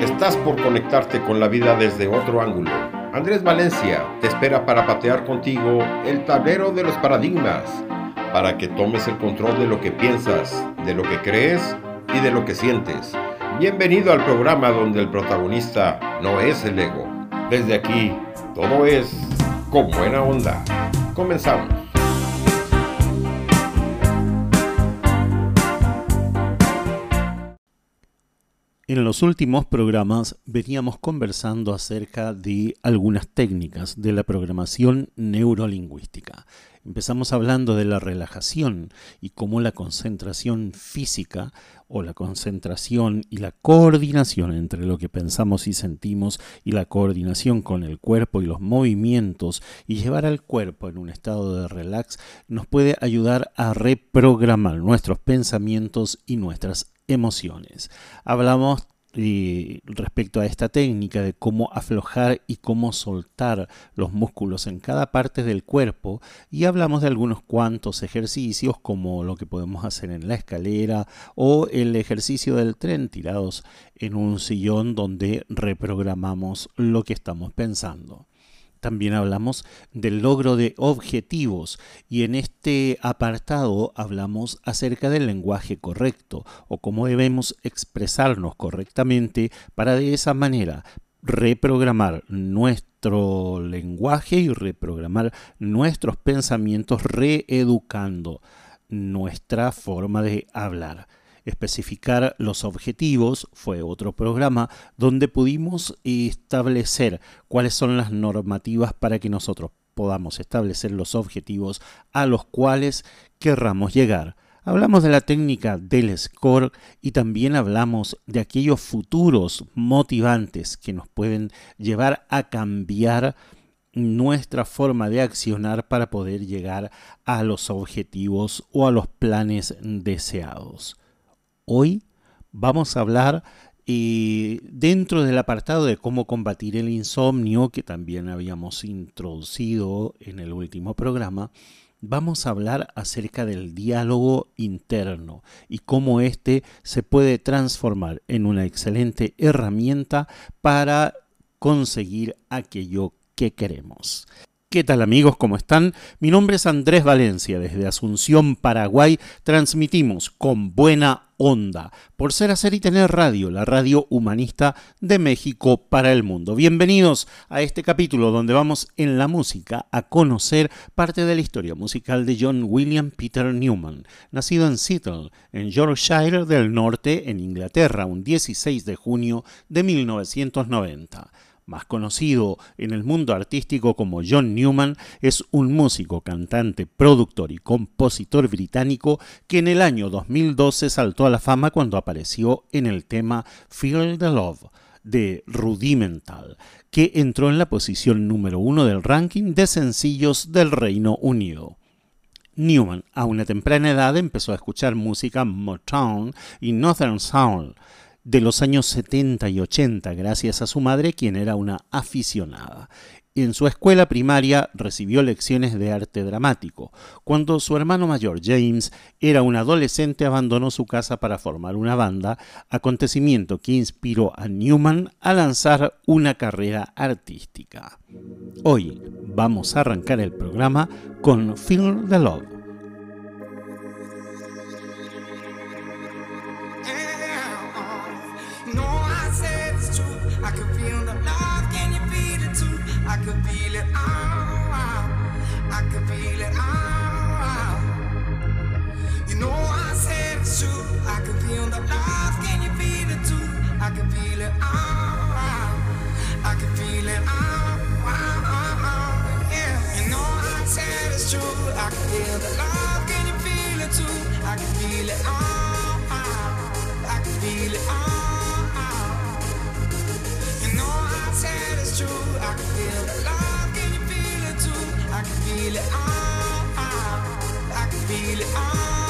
Estás por conectarte con la vida desde otro ángulo. Andrés Valencia te espera para patear contigo el tablero de los paradigmas, para que tomes el control de lo que piensas, de lo que crees y de lo que sientes. Bienvenido al programa donde el protagonista no es el ego. Desde aquí, todo es con buena onda. Comenzamos. En los últimos programas veníamos conversando acerca de algunas técnicas de la programación neurolingüística. Empezamos hablando de la relajación y cómo la concentración física o la concentración y la coordinación entre lo que pensamos y sentimos y la coordinación con el cuerpo y los movimientos y llevar al cuerpo en un estado de relax nos puede ayudar a reprogramar nuestros pensamientos y nuestras emociones. Hablamos y respecto a esta técnica de cómo aflojar y cómo soltar los músculos en cada parte del cuerpo y hablamos de algunos cuantos ejercicios como lo que podemos hacer en la escalera o el ejercicio del tren tirados en un sillón donde reprogramamos lo que estamos pensando. También hablamos del logro de objetivos. Y en este apartado hablamos acerca del lenguaje correcto o cómo debemos expresarnos correctamente para de esa manera reprogramar nuestro lenguaje y reprogramar nuestros pensamientos reeducando nuestra forma de hablar especificar los objetivos, fue otro programa donde pudimos establecer cuáles son las normativas para que nosotros podamos establecer los objetivos a los cuales querramos llegar. Hablamos de la técnica del score y también hablamos de aquellos futuros motivantes que nos pueden llevar a cambiar nuestra forma de accionar para poder llegar a los objetivos o a los planes deseados. Hoy vamos a hablar dentro del apartado de cómo combatir el insomnio, que también habíamos introducido en el último programa, vamos a hablar acerca del diálogo interno y cómo éste se puede transformar en una excelente herramienta para conseguir aquello que queremos. ¿Qué tal amigos? ¿Cómo están? Mi nombre es Andrés Valencia. Desde Asunción, Paraguay, transmitimos con buena onda por ser hacer y tener radio, la radio humanista de México para el mundo. Bienvenidos a este capítulo donde vamos en la música a conocer parte de la historia musical de John William Peter Newman, nacido en Seattle, en Yorkshire del Norte, en Inglaterra, un 16 de junio de 1990 más conocido en el mundo artístico como John Newman, es un músico, cantante, productor y compositor británico que en el año 2012 saltó a la fama cuando apareció en el tema Feel the Love de Rudimental, que entró en la posición número uno del ranking de sencillos del Reino Unido. Newman a una temprana edad empezó a escuchar música Motown y Northern Soul, de los años 70 y 80 gracias a su madre, quien era una aficionada. En su escuela primaria recibió lecciones de arte dramático. Cuando su hermano mayor James era un adolescente abandonó su casa para formar una banda, acontecimiento que inspiró a Newman a lanzar una carrera artística. Hoy vamos a arrancar el programa con Feel the Love I can feel it. Ah, ah, ah. I can feel it. You know I said true. I can feel the love. Can you feel it too? I can feel it. I can feel it. You know I said true. I can feel the love. Can you feel it too? I can feel it. I can feel it.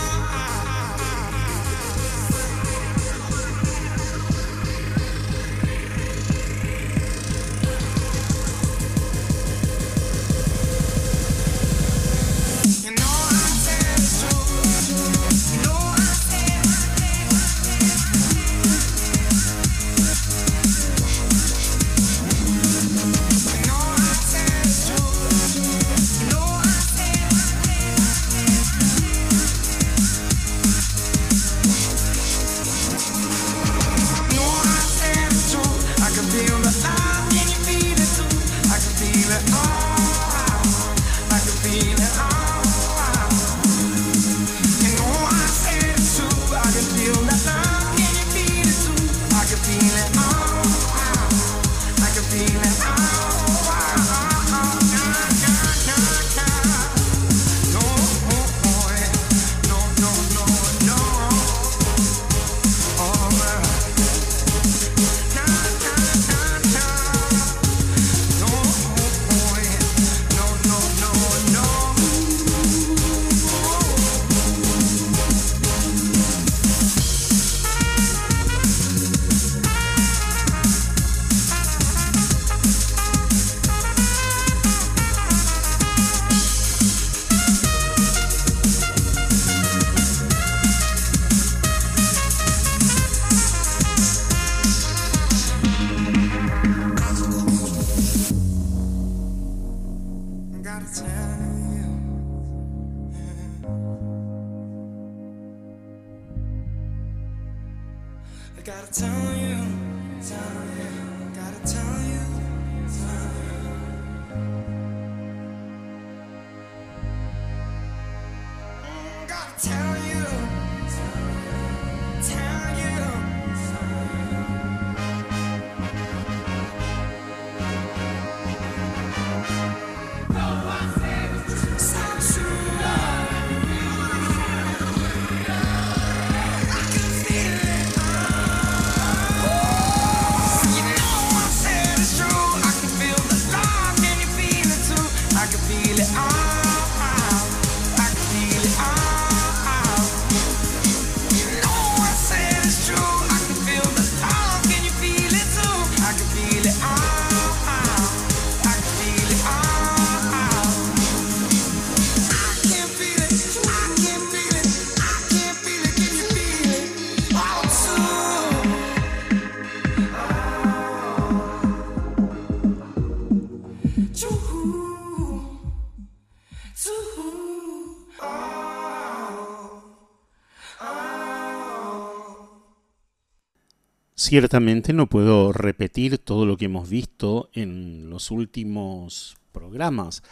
Ciertamente no puedo repetir todo lo que hemos visto en los últimos programas,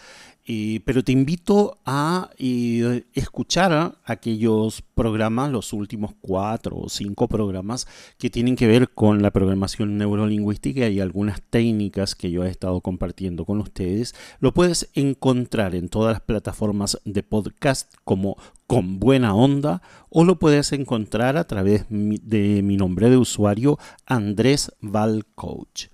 pero te invito a escuchar aquellos programas, los últimos cuatro o cinco programas que tienen que ver con la programación neurolingüística y algunas técnicas que yo he estado compartiendo con ustedes. Lo puedes encontrar en todas las plataformas de podcast como Con Buena Onda o lo puedes encontrar a través de mi nombre de usuario Andrés Val Coach.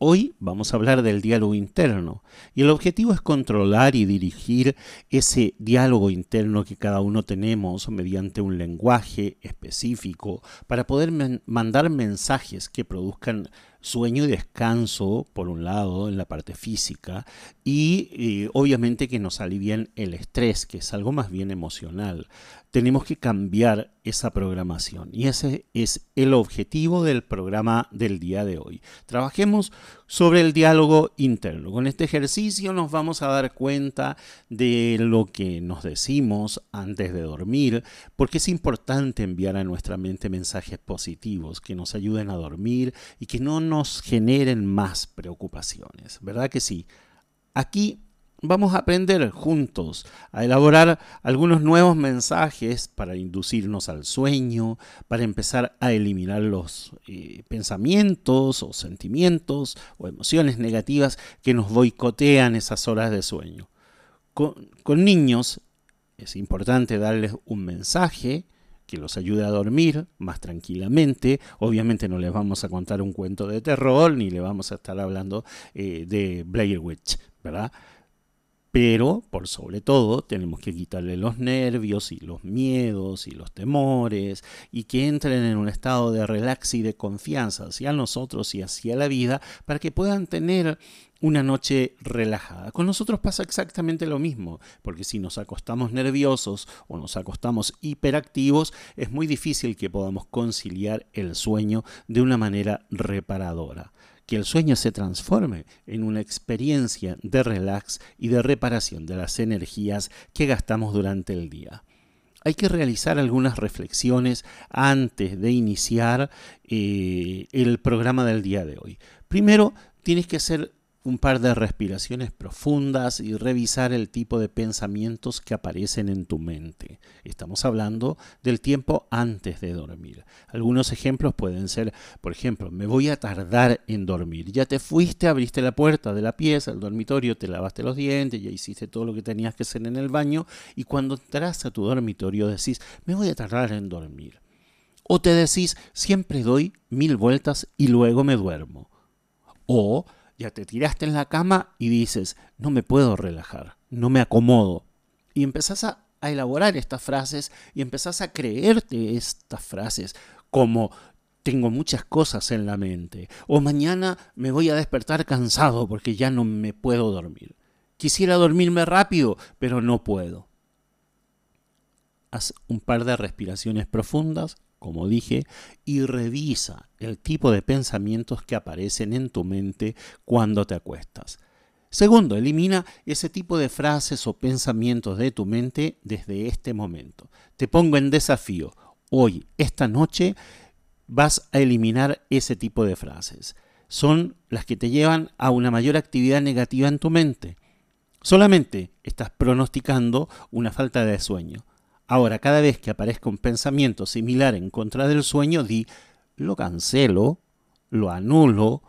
Hoy vamos a hablar del diálogo interno y el objetivo es controlar y dirigir ese diálogo interno que cada uno tenemos mediante un lenguaje específico para poder mandar mensajes que produzcan sueño y descanso, por un lado, en la parte física, y eh, obviamente que nos alivien el estrés, que es algo más bien emocional. Tenemos que cambiar esa programación y ese es el objetivo del programa del día de hoy. Trabajemos sobre el diálogo interno. Con este ejercicio nos vamos a dar cuenta de lo que nos decimos antes de dormir, porque es importante enviar a nuestra mente mensajes positivos que nos ayuden a dormir y que no nos generen más preocupaciones, ¿verdad que sí? Aquí vamos a aprender juntos a elaborar algunos nuevos mensajes para inducirnos al sueño, para empezar a eliminar los eh, pensamientos o sentimientos o emociones negativas que nos boicotean esas horas de sueño. con niños es importante darles un mensaje que los ayude a dormir más tranquilamente. Obviamente no les vamos a contar un cuento de terror ni le vamos a estar hablando eh, de Blair Witch, ¿verdad? Pero, por sobre todo, tenemos que quitarle los nervios y los miedos y los temores y que entren en un estado de relax y de confianza hacia nosotros y hacia la vida para que puedan tener una noche relajada. Con nosotros pasa exactamente lo mismo, porque si nos acostamos nerviosos o nos acostamos hiperactivos, es muy difícil que podamos conciliar el sueño de una manera reparadora. Que el sueño se transforme en una experiencia de relax y de reparación de las energías que gastamos durante el día hay que realizar algunas reflexiones antes de iniciar eh, el programa del día de hoy. Primero, tienes que hacer un par de respiraciones profundas y revisar el tipo de pensamientos que aparecen en tu mente. Estamos hablando del tiempo antes de dormir. Algunos ejemplos pueden ser, por ejemplo, me voy a tardar en dormir. Ya te fuiste, abriste la puerta de la pieza, el dormitorio, te lavaste los dientes, ya hiciste todo lo que tenías que hacer en el baño y cuando entras a tu dormitorio decís, me voy a tardar en dormir. O te decís, siempre doy mil vueltas y luego me duermo. O ya te tiraste en la cama y dices, no me puedo relajar, no me acomodo. Y empezás a, elaborar estas frases y empezás a creerte estas frases como tengo muchas cosas en la mente o mañana me voy a despertar cansado porque ya no me puedo dormir. Quisiera dormirme rápido, pero no puedo. Haz un par de respiraciones profundas como dije, y revisa el tipo de pensamientos que aparecen en tu mente cuando te acuestas. Segundo, elimina ese tipo de frases o pensamientos de tu mente desde este momento. Te pongo en desafío. Hoy, esta noche, vas a eliminar ese tipo de frases. Son las que te llevan a una mayor actividad negativa en tu mente. Solamente estás pronosticando una falta de sueño. Ahora, cada vez que aparezca un pensamiento similar en contra del sueño, di, lo cancelo, lo anulo,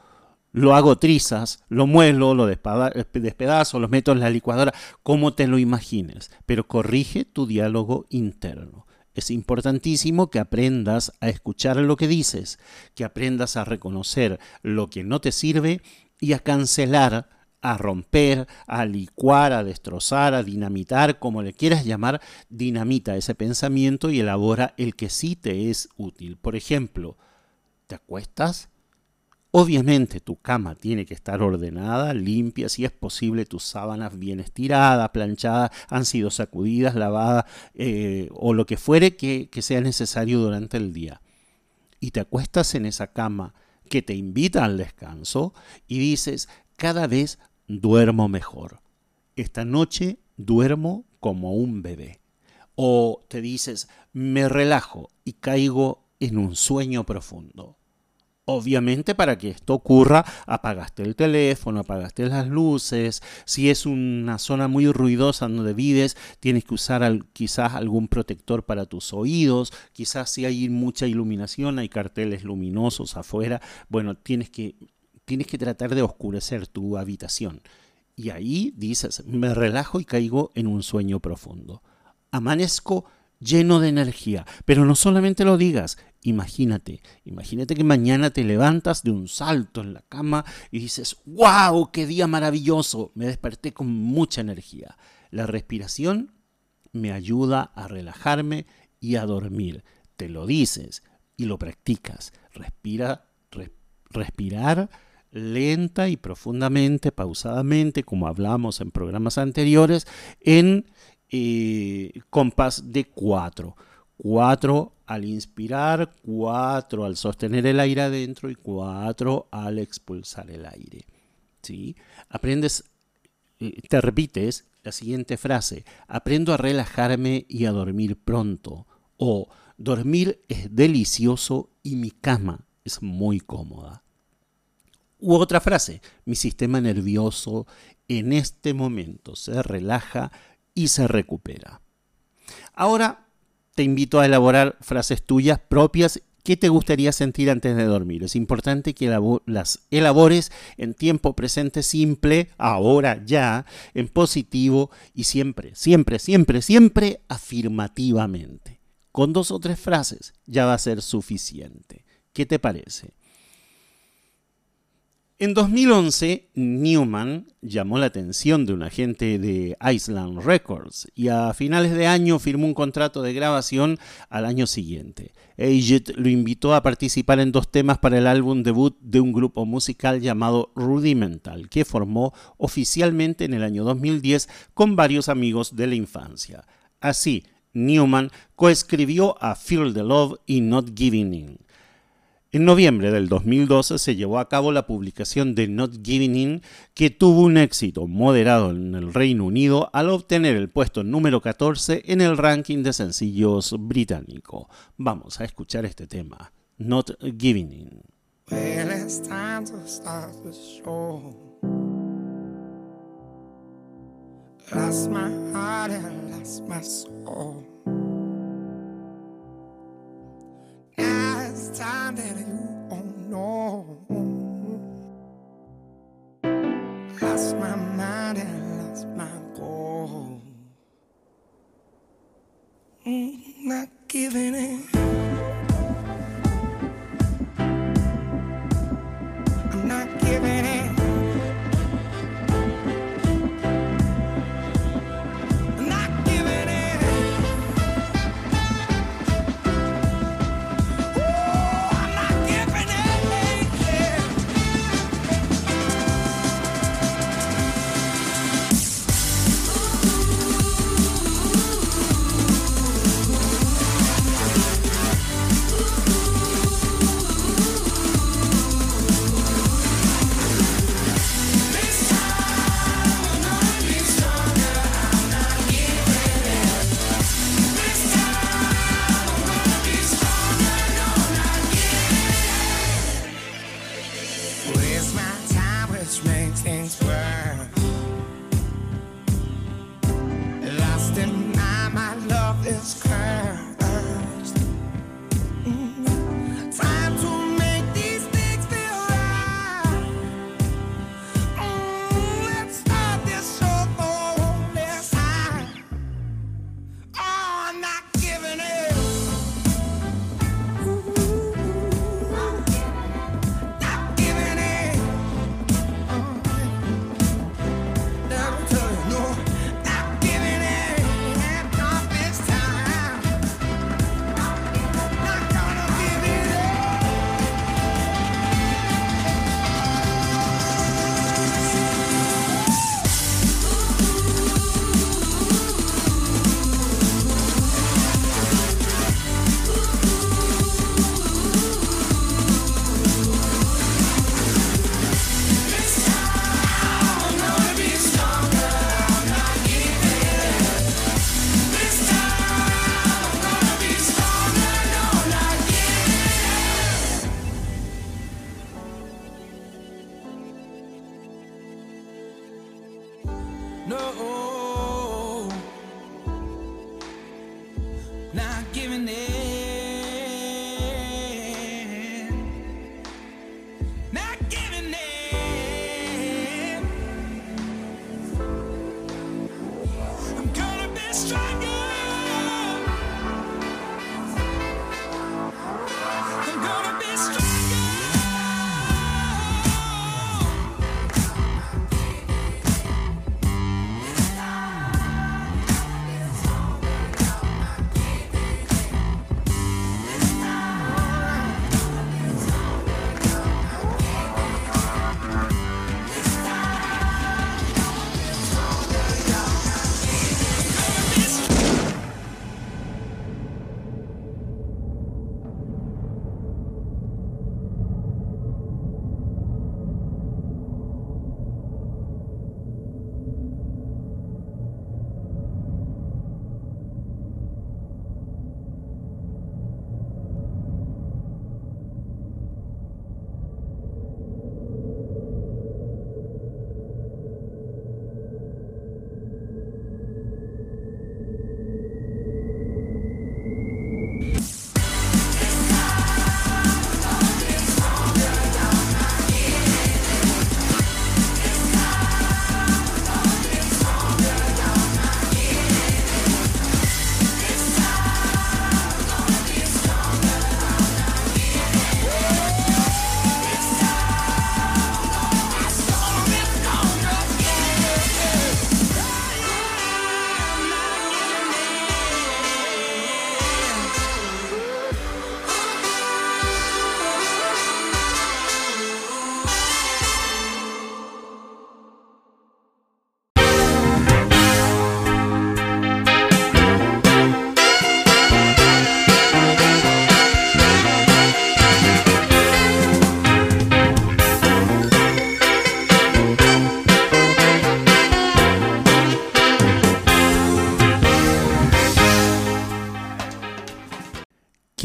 lo hago trizas, lo muelo, lo despedazo, lo meto en la licuadora, como te lo imagines, pero corrige tu diálogo interno. Es importantísimo que aprendas a escuchar lo que dices, que aprendas a reconocer lo que no te sirve y a cancelar, a romper, a licuar, a destrozar, a dinamitar, como le quieras llamar, dinamita ese pensamiento y elabora el que sí te es útil. Por ejemplo, ¿te acuestas? Obviamente tu cama tiene que estar ordenada, limpia, si es posible tus sábanas bien estiradas, planchadas, han sido sacudidas, lavadas eh, o lo que fuere que, que sea necesario durante el día. Y te acuestas en esa cama que te invita al descanso y dices, cada vez duermo mejor. Esta noche duermo como un bebé. O te dices, me relajo y caigo en un sueño profundo. Obviamente para que esto ocurra, apagaste el teléfono, apagaste las luces. Si es una zona muy ruidosa donde vives, tienes que usar quizás algún protector para tus oídos. Quizás si hay mucha iluminación, hay carteles luminosos afuera. Bueno, tienes que, tienes que tratar de oscurecer tu habitación. Y ahí dices, me relajo y caigo en un sueño profundo. Amanezco lleno de energía. Pero no solamente lo digas, imagínate, imagínate que mañana te levantas de un salto en la cama y dices, wow, qué día maravilloso, me desperté con mucha energía. La respiración me ayuda a relajarme y a dormir. Te lo dices y lo practicas. Respira, respirar lenta y profundamente, pausadamente, como hablamos en programas anteriores, en eh, compás de 4. 4 al inspirar, 4 al sostener el aire adentro y 4 al expulsar el aire. ¿Sí? Aprendes, eh, te repites la siguiente frase, aprendo a relajarme y a dormir pronto. O dormir es delicioso y mi cama es muy cómoda. U otra frase, mi sistema nervioso en este momento se relaja y se recupera. Ahora te invito a elaborar frases tuyas propias que te gustaría sentir antes de dormir. Es importante que las elabores en tiempo presente simple, ahora ya, en positivo y siempre, siempre, siempre, siempre afirmativamente. Con dos o tres frases ya va a ser suficiente. ¿Qué te parece? En 2011, Newman llamó la atención de un agente de Island Records y a finales de año firmó un contrato de grabación al año siguiente. Aged lo invitó a participar en dos temas para el álbum debut de un grupo musical llamado Rudimental, que formó oficialmente en el año 2010 con varios amigos de la infancia. Así, Newman coescribió a Feel the Love y Not Giving In. En noviembre del 2012 se llevó a cabo la publicación de Not Giving In, que tuvo un éxito moderado en el Reino Unido al obtener el puesto número 14 en el ranking de sencillos británico. Vamos a escuchar este tema, Not Giving In. time that you won't know. Lost my mind and lost my goal. Mm, not giving in.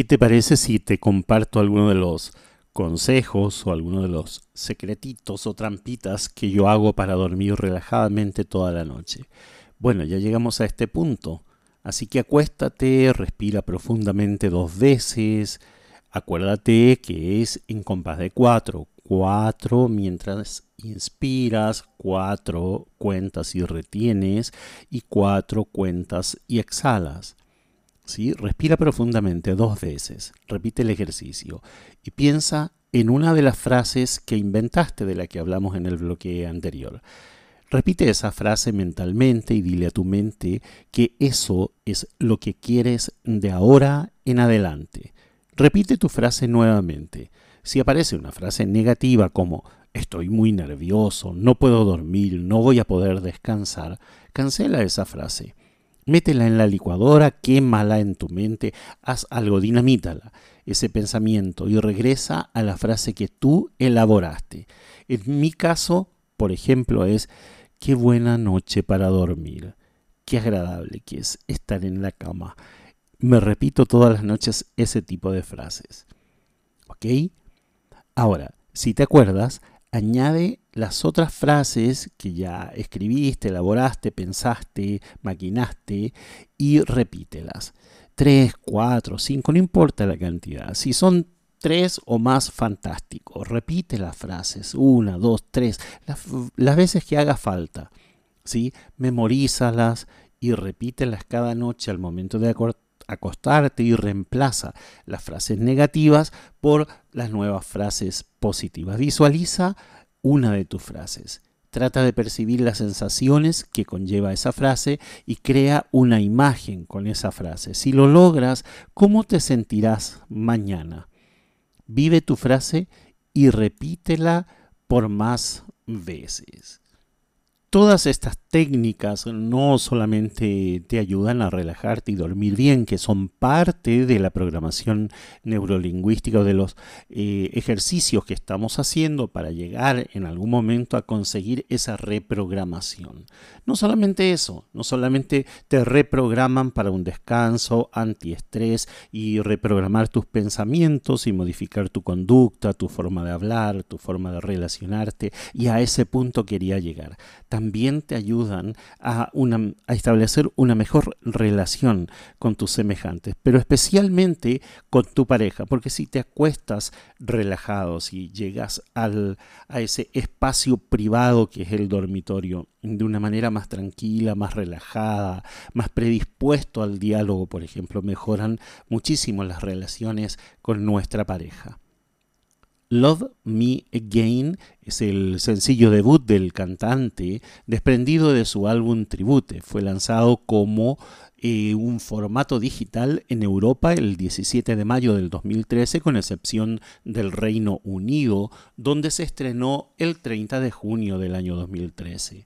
¿Qué te parece si te comparto alguno de los consejos o alguno de los secretitos o trampitas que yo hago para dormir relajadamente toda la noche? Bueno, ya llegamos a este punto. Así que acuéstate, respira profundamente dos veces. Acuérdate que es en compás de cuatro. Cuatro mientras inspiras, cuatro cuentas y retienes y cuatro cuentas y exhalas. Respira profundamente dos veces, repite el ejercicio y piensa en una de las frases que inventaste de la que hablamos en el bloque anterior. Repite esa frase mentalmente y dile a tu mente que eso es lo que quieres de ahora en adelante. Repite tu frase nuevamente. Si aparece una frase negativa como estoy muy nervioso, no puedo dormir, no voy a poder descansar, cancela esa frase Métela en la licuadora, quémala en tu mente, haz algo, dinamítala, ese pensamiento y regresa a la frase que tú elaboraste. En mi caso, por ejemplo, es, qué buena noche para dormir, qué agradable que es estar en la cama. Me repito todas las noches ese tipo de frases. ¿Ok? Ahora, si te acuerdas, añade las otras frases que ya escribiste, elaboraste, pensaste, maquinaste y repítelas. Tres, cuatro, cinco, no importa la cantidad. Si son tres o más, fantástico. Repite las frases, una, dos, tres, las, veces que haga falta. ¿sí? Memorízalas y repítelas cada noche al momento de acostarte y reemplaza las frases negativas por las nuevas frases positivas. Visualiza una de tus frases. Trata de percibir las sensaciones que conlleva esa frase y crea una imagen con esa frase. Si lo logras, ¿cómo te sentirás mañana? Vive tu frase y repítela por más veces. Todas estas técnicas no solamente te ayudan a relajarte y dormir bien, que son parte de la programación neurolingüística o de los eh, ejercicios que estamos haciendo para llegar en algún momento a conseguir esa reprogramación. No solamente eso, no solamente te reprograman para un descanso, antiestrés y reprogramar tus pensamientos y modificar tu conducta, tu forma de hablar, tu forma de relacionarte, y a ese punto quería llegar. También te ayuda a, a, establecer una mejor relación con tus semejantes, pero especialmente con tu pareja, porque si te acuestas relajado, si llegas al, a ese espacio privado que es el dormitorio de una manera más tranquila, más relajada, más predispuesto al diálogo, por ejemplo, mejoran muchísimo las relaciones con nuestra pareja. Love Me Again es el sencillo debut del cantante, desprendido de su álbum Tribute. Fue lanzado como eh, un formato digital en Europa el 17 de mayo del 2013, con excepción del Reino Unido, donde se estrenó el 30 de junio del año 2013.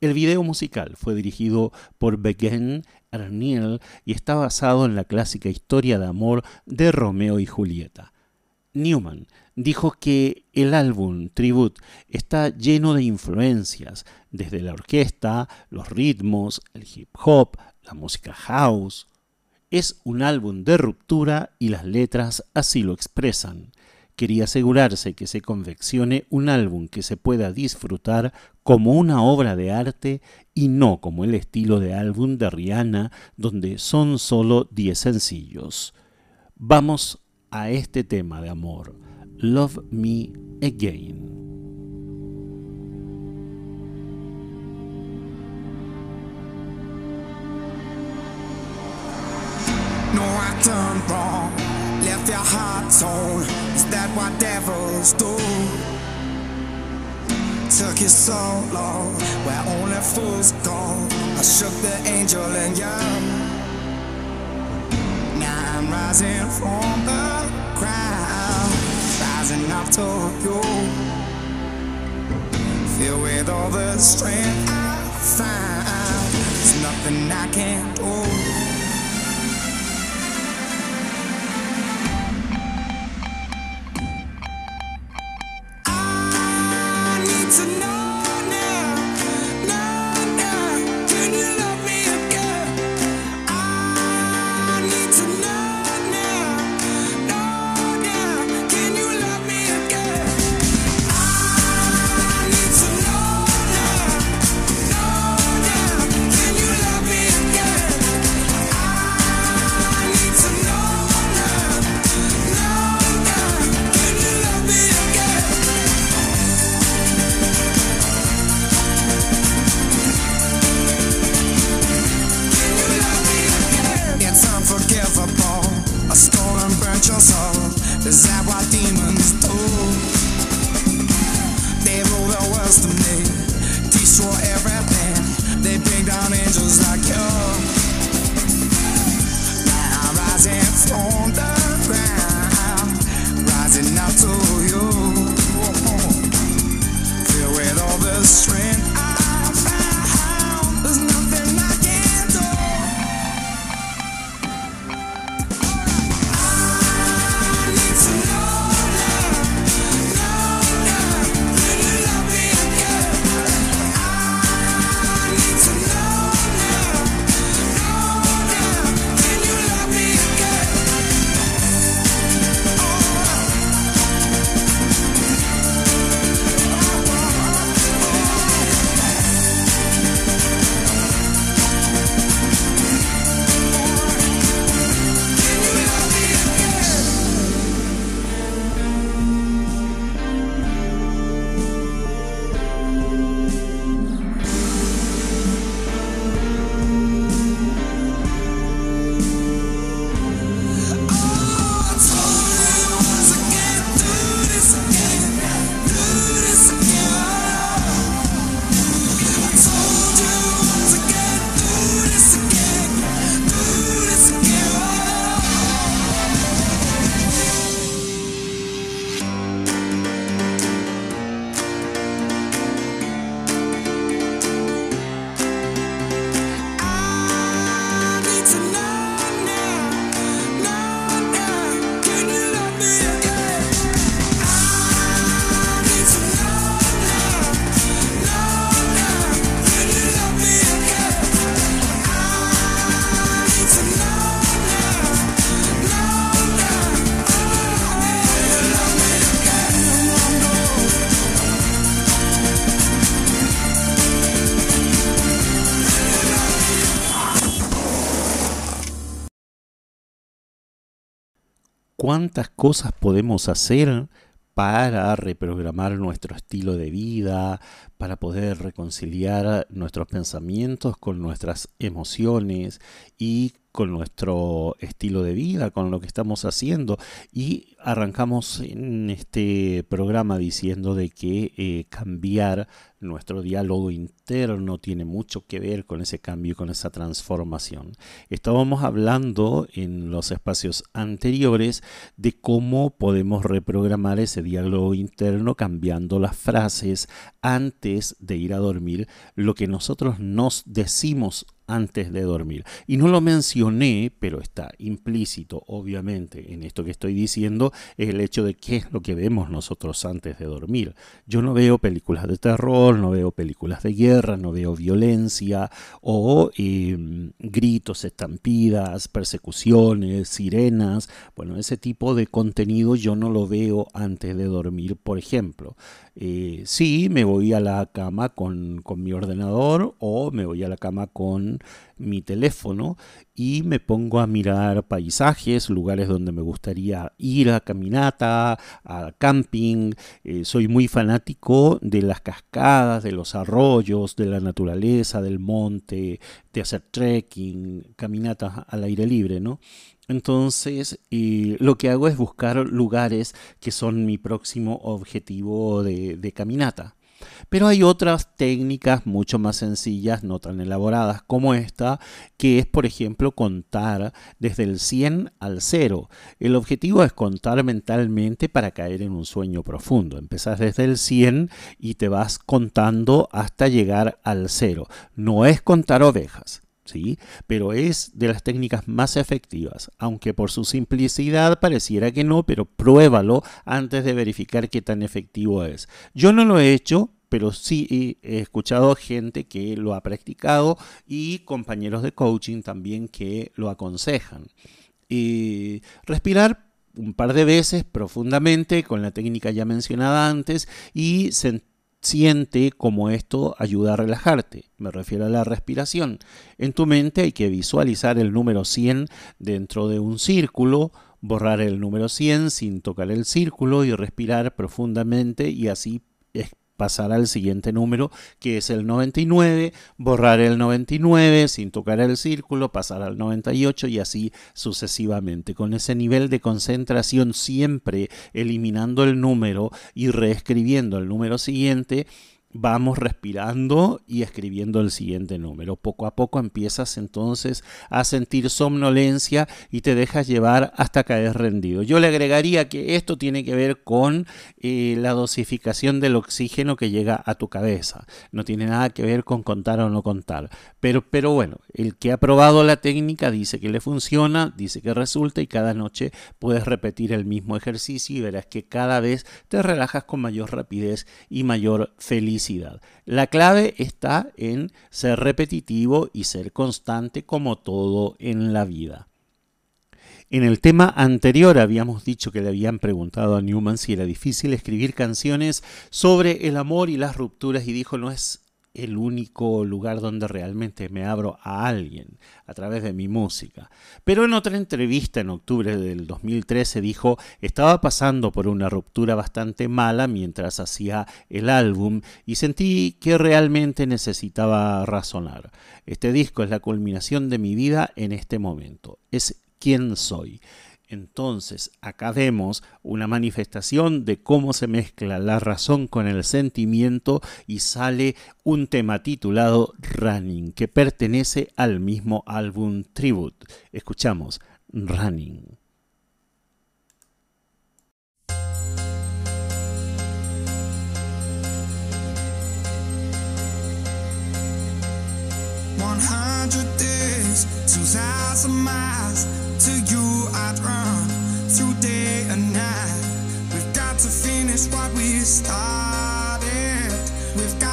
El video musical fue dirigido por Begin Arniel y está basado en la clásica historia de amor de Romeo y Julieta. Newman dijo que el álbum Tribute está lleno de influencias, desde la orquesta, los ritmos, el hip hop, la música house. Es un álbum de ruptura y las letras así lo expresan. Quería asegurarse que se confeccione un álbum que se pueda disfrutar como una obra de arte y no como el estilo de álbum de Rihanna donde son solo 10 sencillos. Vamos a este tema de amor. Love Me Again. Wrong. Left your heart torn. Is that what devils do? Took you so long, where only fools go. I shook the angel and. I'm rising from the ground, rising up to you. Filled with all the strength I find, there's nothing I can't do. to know cuántas cosas podemos hacer para reprogramar nuestro estilo de vida, para poder reconciliar nuestros pensamientos con nuestras emociones y con nuestro estilo de vida, con lo que estamos haciendo. Y arrancamos en este programa diciendo de que eh, cambiar nuestro diálogo interno tiene mucho que ver con ese cambio y con esa transformación. Estábamos hablando en los espacios anteriores de cómo podemos reprogramar ese diálogo interno cambiando las frases antes de ir a dormir, lo que nosotros nos decimos antes de dormir. Y no lo mencioné, pero está implícito, obviamente, en esto que estoy diciendo, es el hecho de qué es lo que vemos nosotros antes de dormir. Yo no veo películas de terror, no veo películas de guerra, no veo violencia o em, gritos, estampidas, persecuciones, sirenas. Bueno, ese tipo de contenido yo no lo veo antes de dormir, por ejemplo. Eh, sí, me voy a la cama con, con, mi ordenador o me voy a la cama con mi teléfono y me pongo a mirar paisajes, lugares donde me gustaría ir a caminata, a camping. Eh, soy muy fanático de las cascadas, de los arroyos, de la naturaleza, del monte, de hacer trekking, caminatas al aire libre, ¿no? Entonces, lo que hago es buscar lugares que son mi próximo objetivo de, caminata. Pero hay otras técnicas mucho más sencillas, no tan elaboradas como esta, que es, por ejemplo, contar desde el 100 al 0. El objetivo es contar mentalmente para caer en un sueño profundo. Empezás desde el 100 y te vas contando hasta llegar al 0. No es contar ovejas. ¿Sí? Pero es de las técnicas más efectivas, aunque por su simplicidad pareciera que no, pero pruébalo antes de verificar qué tan efectivo es. Yo no lo he hecho, pero sí he escuchado gente que lo ha practicado y compañeros de coaching también que lo aconsejan. Y respirar un par de veces profundamente con la técnica ya mencionada antes y sentir Siente cómo esto ayuda a relajarte. Me refiero a la respiración. En tu mente hay que visualizar el número 100 dentro de un círculo, borrar el número 100 sin tocar el círculo y respirar profundamente y así pasar al siguiente número, que es el 99, borrar el 99 sin tocar el círculo, pasar al 98 y así sucesivamente. Con ese nivel de concentración siempre eliminando el número y reescribiendo el número siguiente, vamos respirando y escribiendo el siguiente número. Poco a poco empiezas entonces a sentir somnolencia y te dejas llevar hasta caer rendido. Yo le agregaría que esto tiene que ver con eh, la dosificación del oxígeno que llega a tu cabeza. No tiene nada que ver con contar o no contar. Pero, pero bueno, el que ha probado la técnica dice que le funciona, dice que resulta y cada noche puedes repetir el mismo ejercicio y verás que cada vez te relajas con mayor rapidez y mayor felicidad la clave está en ser repetitivo y ser constante como todo en la vida. En el tema anterior habíamos dicho que le habían preguntado a Newman si era difícil escribir canciones sobre el amor y las rupturas y dijo no es el único lugar donde realmente me abro a alguien a través de mi música. Pero en otra entrevista en octubre del 2013 dijo, estaba pasando por una ruptura bastante mala mientras hacía el álbum y sentí que realmente necesitaba razonar. Este disco es la culminación de mi vida en este momento. Es quién soy. Entonces, acá vemos una manifestación de cómo se mezcla la razón con el sentimiento y sale un tema titulado Running, que pertenece al mismo álbum Tribute. Escuchamos Running. To you I'd run through day and night. We've got to finish what we started. We've got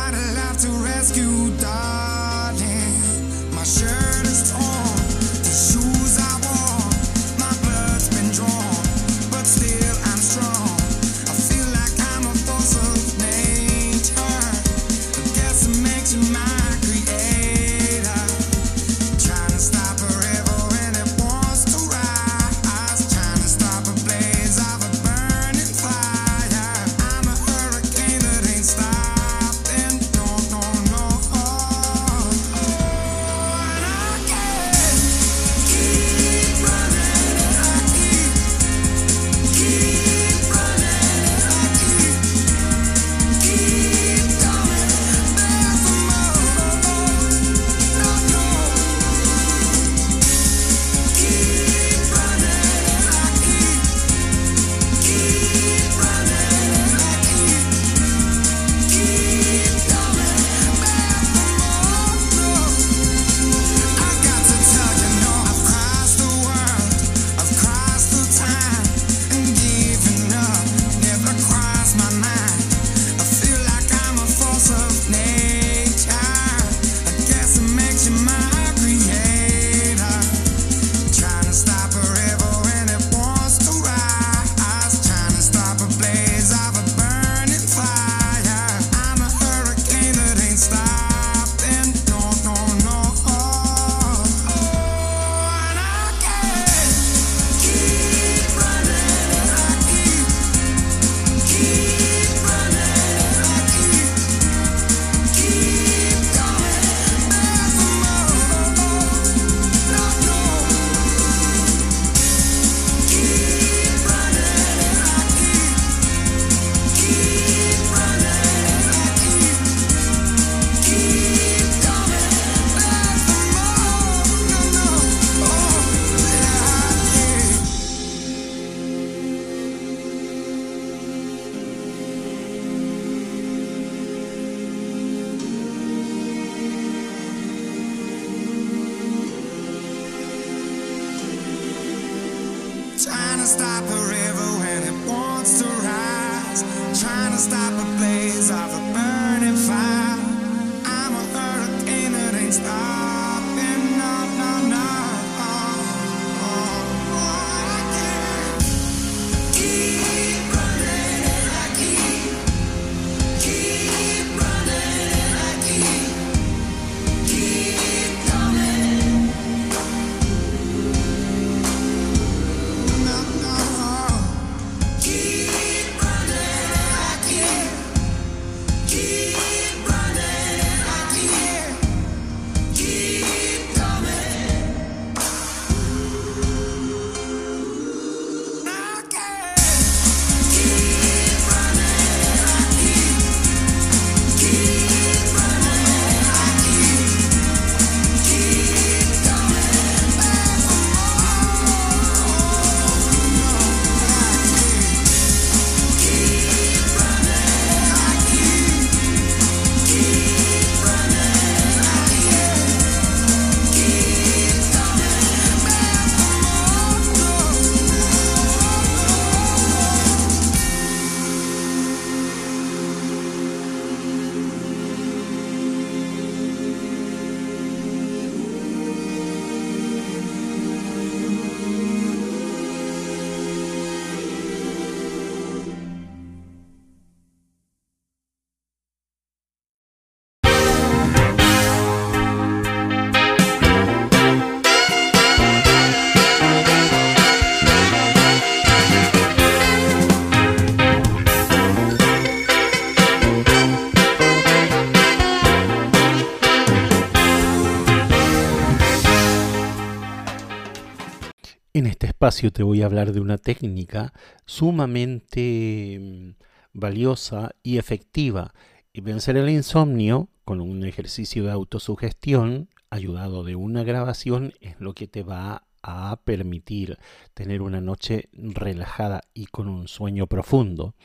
te voy a hablar de una técnica sumamente mm, valiosa y efectiva. Y vencer el insomnio con un ejercicio de autosugestión ayudado de una grabación es lo que te va a permitir tener una noche relajada y con un sueño profundo.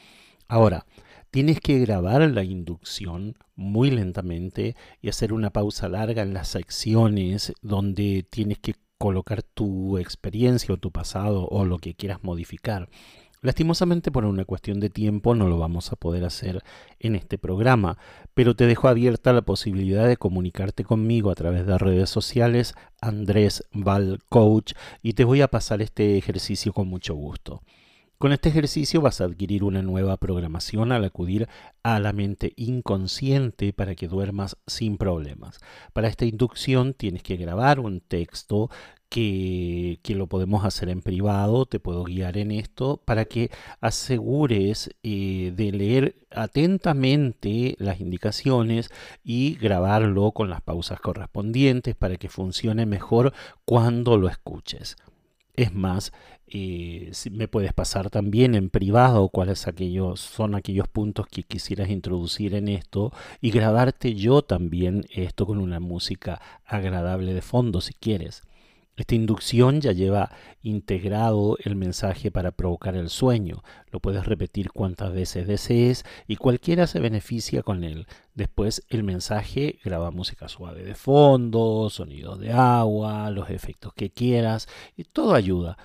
Ahora, tienes que grabar la inducción muy lentamente y hacer una pausa larga en las secciones donde tienes que colocar tu experiencia o tu pasado o lo que quieras modificar. Lastimosamente por una cuestión de tiempo no lo vamos a poder hacer en este programa, pero te dejo abierta la posibilidad de comunicarte conmigo a través de redes sociales Andrés Val Coach y te voy a pasar este ejercicio con mucho gusto. Con este ejercicio vas a adquirir una nueva programación al acudir a la mente inconsciente para que duermas sin problemas. Para esta inducción tienes que grabar un texto que, lo podemos hacer en privado, te puedo guiar en esto para que asegures eh, de leer atentamente las indicaciones y grabarlo con las pausas correspondientes para que funcione mejor cuando lo escuches. Es más, eh, me puedes pasar también en privado cuáles aquellos son aquellos puntos que quisieras introducir en esto y grabarte yo también esto con una música agradable de fondo si quieres. Esta inducción ya lleva integrado el mensaje para provocar el sueño. Lo puedes repetir cuantas veces desees y cualquiera se beneficia con él. Después el mensaje graba música suave de fondo, sonidos de agua, los efectos que quieras y todo ayuda.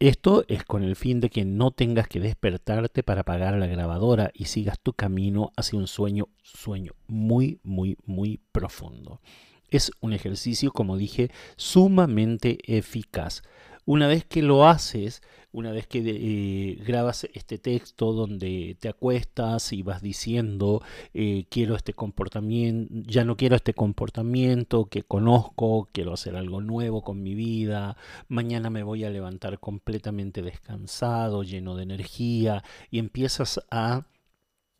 Esto es con el fin de que no tengas que despertarte para apagar la grabadora y sigas tu camino hacia un sueño, sueño muy, muy, muy profundo. Es un ejercicio, como dije, sumamente eficaz. Una vez que lo haces, una vez que eh, grabas este texto donde te acuestas y vas diciendo eh, quiero este comportamiento, ya no quiero este comportamiento que conozco, quiero hacer algo nuevo con mi vida, mañana me voy a levantar completamente descansado, lleno de energía y empiezas a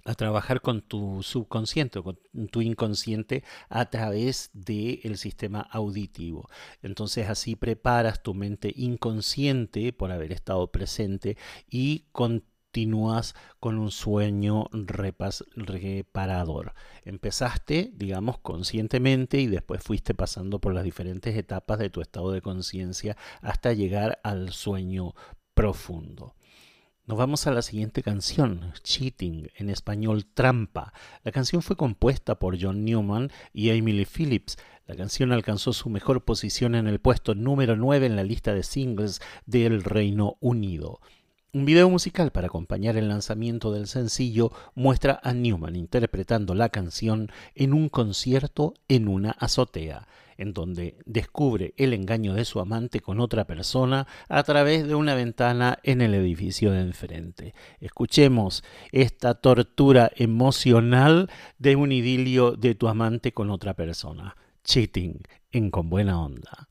a trabajar con tu subconsciente, con tu inconsciente a través del sistema auditivo. Entonces así preparas tu mente inconsciente por haber estado presente y continúas con un sueño reparador. Empezaste, digamos, conscientemente y después fuiste pasando por las diferentes etapas de tu estado de conciencia hasta llegar al sueño profundo. Nos vamos a la siguiente canción, Cheating, en español Trampa. La canción fue compuesta por John Newman y Emily Phillips. La canción alcanzó su mejor posición en el puesto número 9 en la lista de singles del Reino Unido. Un video musical para acompañar el lanzamiento del sencillo muestra a Newman interpretando la canción en un concierto en una azotea en donde descubre el engaño de su amante con otra persona a través de una ventana en el edificio de enfrente. Escuchemos esta tortura emocional de un idilio de tu amante con otra persona. Cheating en Con Buena Onda.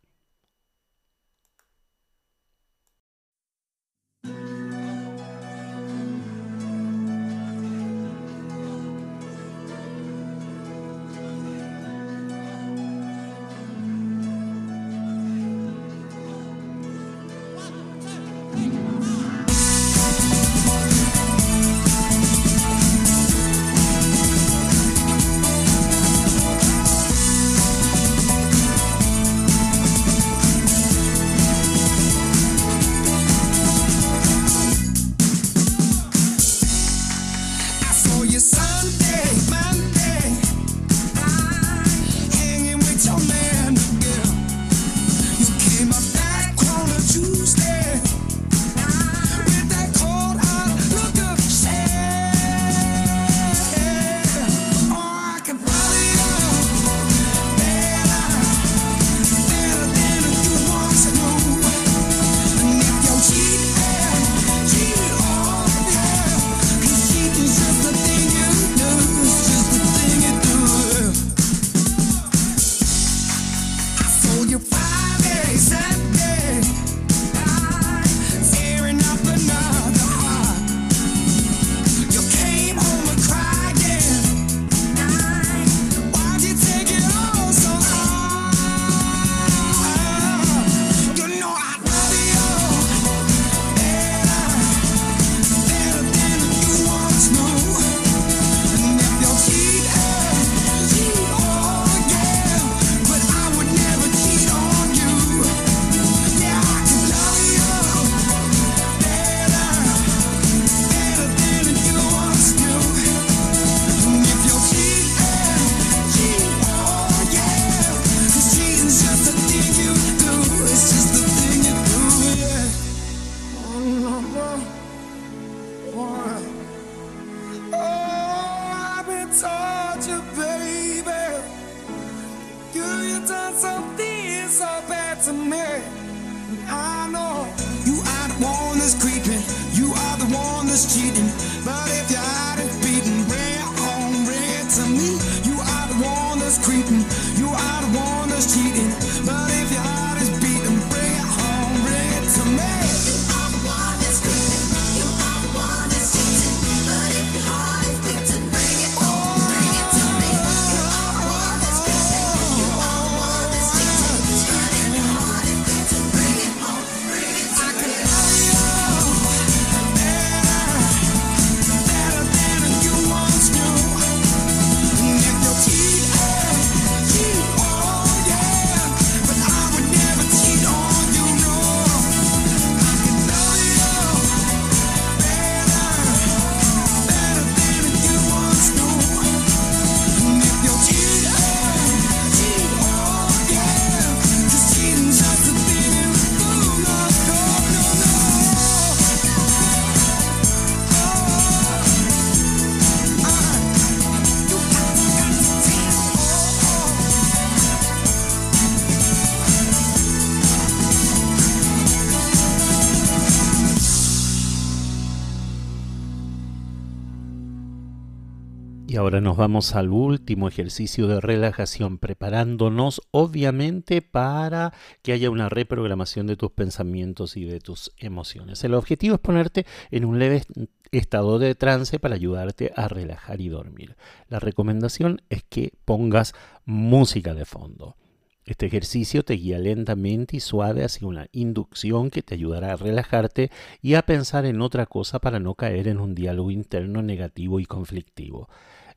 Ahora nos vamos al último ejercicio de relajación, preparándonos obviamente para que haya una reprogramación de tus pensamientos y de tus emociones. El objetivo es ponerte en un leve estado de trance para ayudarte a relajar y dormir. La recomendación es que pongas música de fondo. Este ejercicio te guía lentamente y suave hacia una inducción que te ayudará a relajarte y a pensar en otra cosa para no caer en un diálogo interno negativo y conflictivo.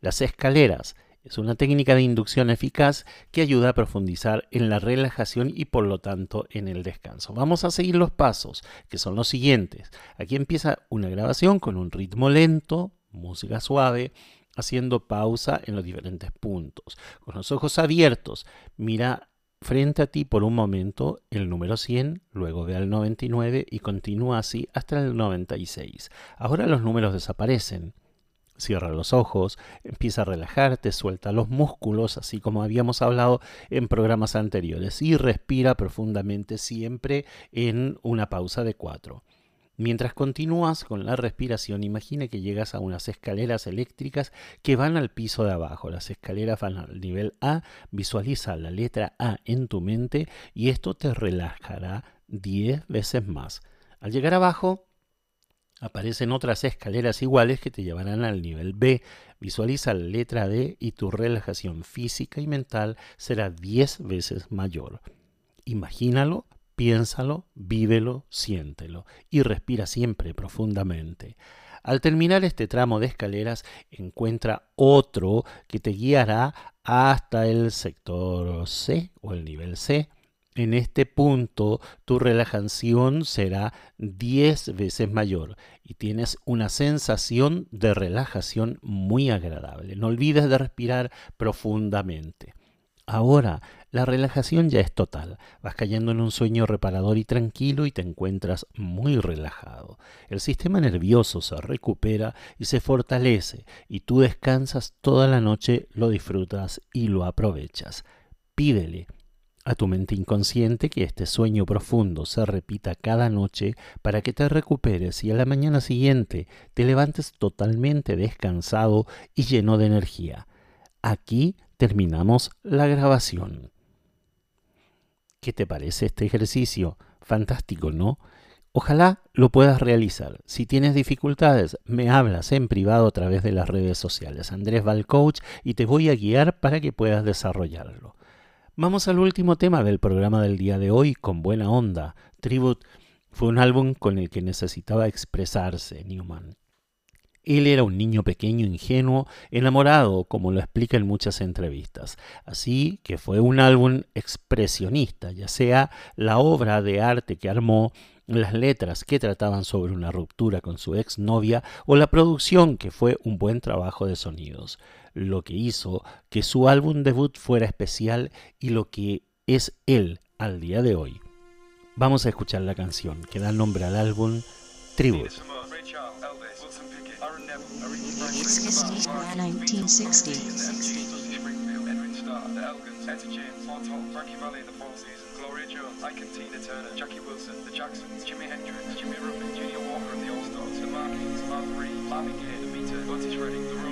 Las escaleras Es una técnica de inducción eficaz que ayuda a profundizar en la relajación y por lo tanto en el descanso. Vamos a seguir los pasos, que son los siguientes. Aquí empieza una grabación con un ritmo lento, música suave, haciendo pausa en los diferentes puntos. Con los ojos abiertos, mira frente a ti por un momento el número 100, luego ve al 99 y continúa así hasta el 96. Ahora los números desaparecen. Cierra los ojos, empieza a relajarte, suelta los músculos, así como habíamos hablado en programas anteriores, y respira profundamente siempre en una pausa de 4. Mientras continúas con la respiración, imagina que llegas a unas escaleras eléctricas que van al piso de abajo. Las escaleras van al nivel A, visualiza la letra A en tu mente y esto te relajará 10 veces más. Al llegar abajo, aparecen otras escaleras iguales que te llevarán al nivel B. Visualiza la letra D y tu relajación física y mental será 10 veces mayor. Imagínalo Piénsalo, vívelo, siéntelo y respira siempre profundamente. Al terminar este tramo de escaleras, encuentra otro que te guiará hasta el sector C o el nivel C. En este punto tu relajación será 10 veces mayor y tienes una sensación de relajación muy agradable. No olvides de respirar profundamente. Ahora la relajación ya es total. Vas cayendo en un sueño reparador y tranquilo y te encuentras muy relajado. El sistema nervioso se recupera y se fortalece y tú descansas toda la noche, lo disfrutas y lo aprovechas. Pídele a tu mente inconsciente que este sueño profundo se repita cada noche para que te recuperes y a la mañana siguiente te levantes totalmente descansado y lleno de energía. Aquí terminamos la grabación. ¿Qué te parece este ejercicio? Fantástico, ¿no? Ojalá lo puedas realizar. Si tienes dificultades, me hablas en privado a través de las redes sociales. Andrés Valcoach y te voy a guiar para que puedas desarrollarlo. Vamos al último tema del programa del día de hoy con buena onda. Tribute fue un álbum con el que necesitaba expresarse Newman. Él era un niño pequeño, ingenuo, enamorado, como lo explica en muchas entrevistas. Así que fue un álbum expresionista, ya sea la obra de arte que armó, las letras que trataban sobre una ruptura con su exnovia o la producción que fue un buen trabajo de sonidos, lo que hizo que su álbum debut fuera especial y lo que es él al día de hoy. Vamos a escuchar la canción que da nombre al álbum Tribute. 1960. Etta James, Frankie Valli, The Four Seasons, Gloria Jones, Ike and Tina Turner, Jackie Wilson, The Jacksons, Jimi Hendrix, Jimmy Ruffin, Junior Walker and the All Stars, The Marquis, Martha Reed, Marvin Gaye, The Beatles, Otis Redding, The Rolling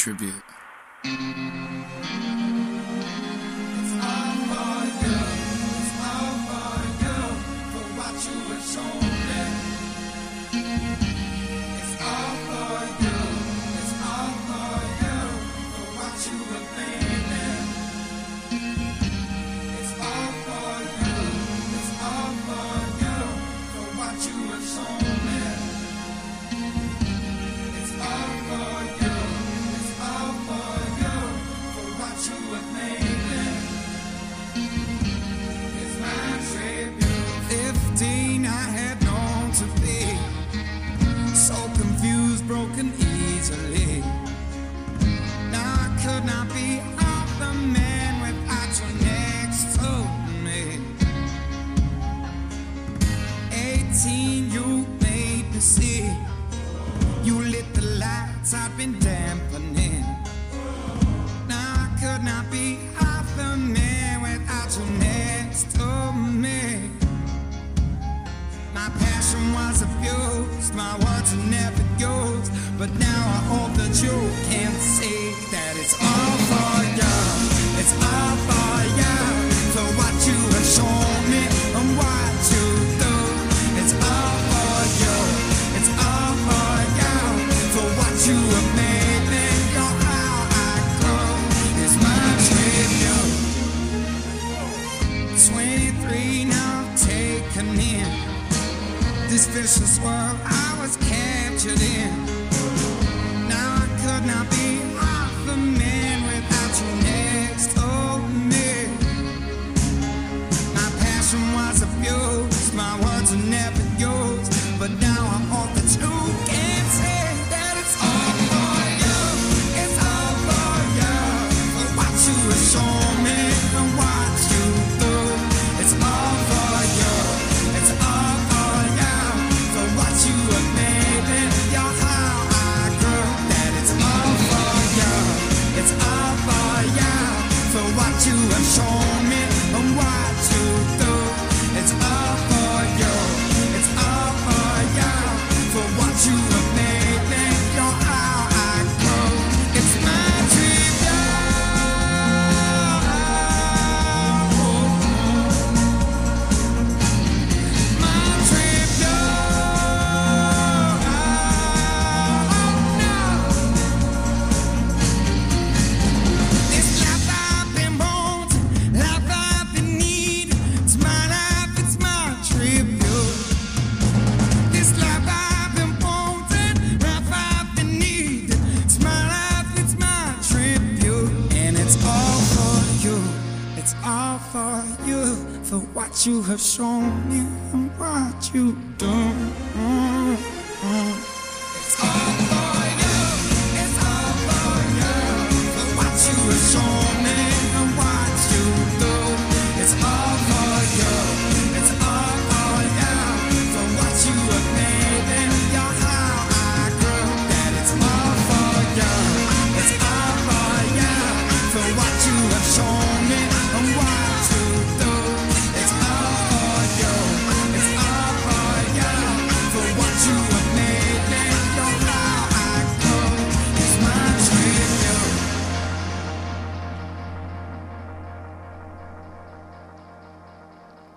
tribute. Shown me and what you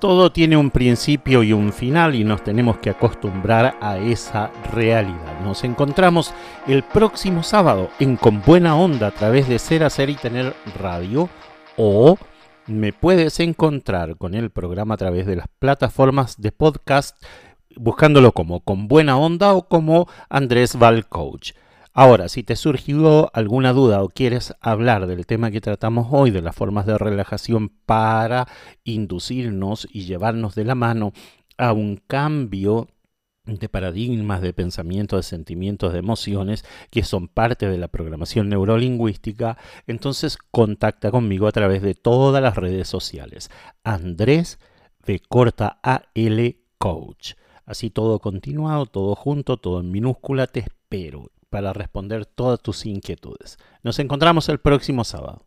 Todo tiene un principio y un final y nos tenemos que acostumbrar a esa realidad. Nos encontramos el próximo sábado en Con Buena Onda a través de Ser, Hacer y Tener Radio o me puedes encontrar con el programa a través de las plataformas de podcast buscándolo como Con Buena Onda o como Andrés Val Coach. Ahora, si te surgió alguna duda o quieres hablar del tema que tratamos hoy, de las formas de relajación para inducirnos y llevarnos de la mano a un cambio de paradigmas, de pensamientos, de sentimientos, de emociones que son parte de la programación neurolingüística, entonces contacta conmigo a través de todas las redes sociales. Andrés de corta AL Coach. Así todo continuado, todo junto, todo en minúscula, te espero para responder todas tus inquietudes. Nos encontramos el próximo sábado.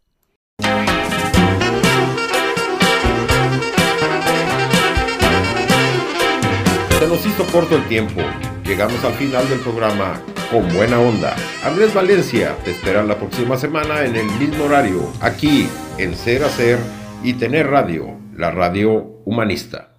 Se nos hizo corto el tiempo. Llegamos al final del programa con buena onda. Andrés Valencia te espera la próxima semana en el mismo horario, aquí en Ser Hacer y Tener Radio, la radio humanista.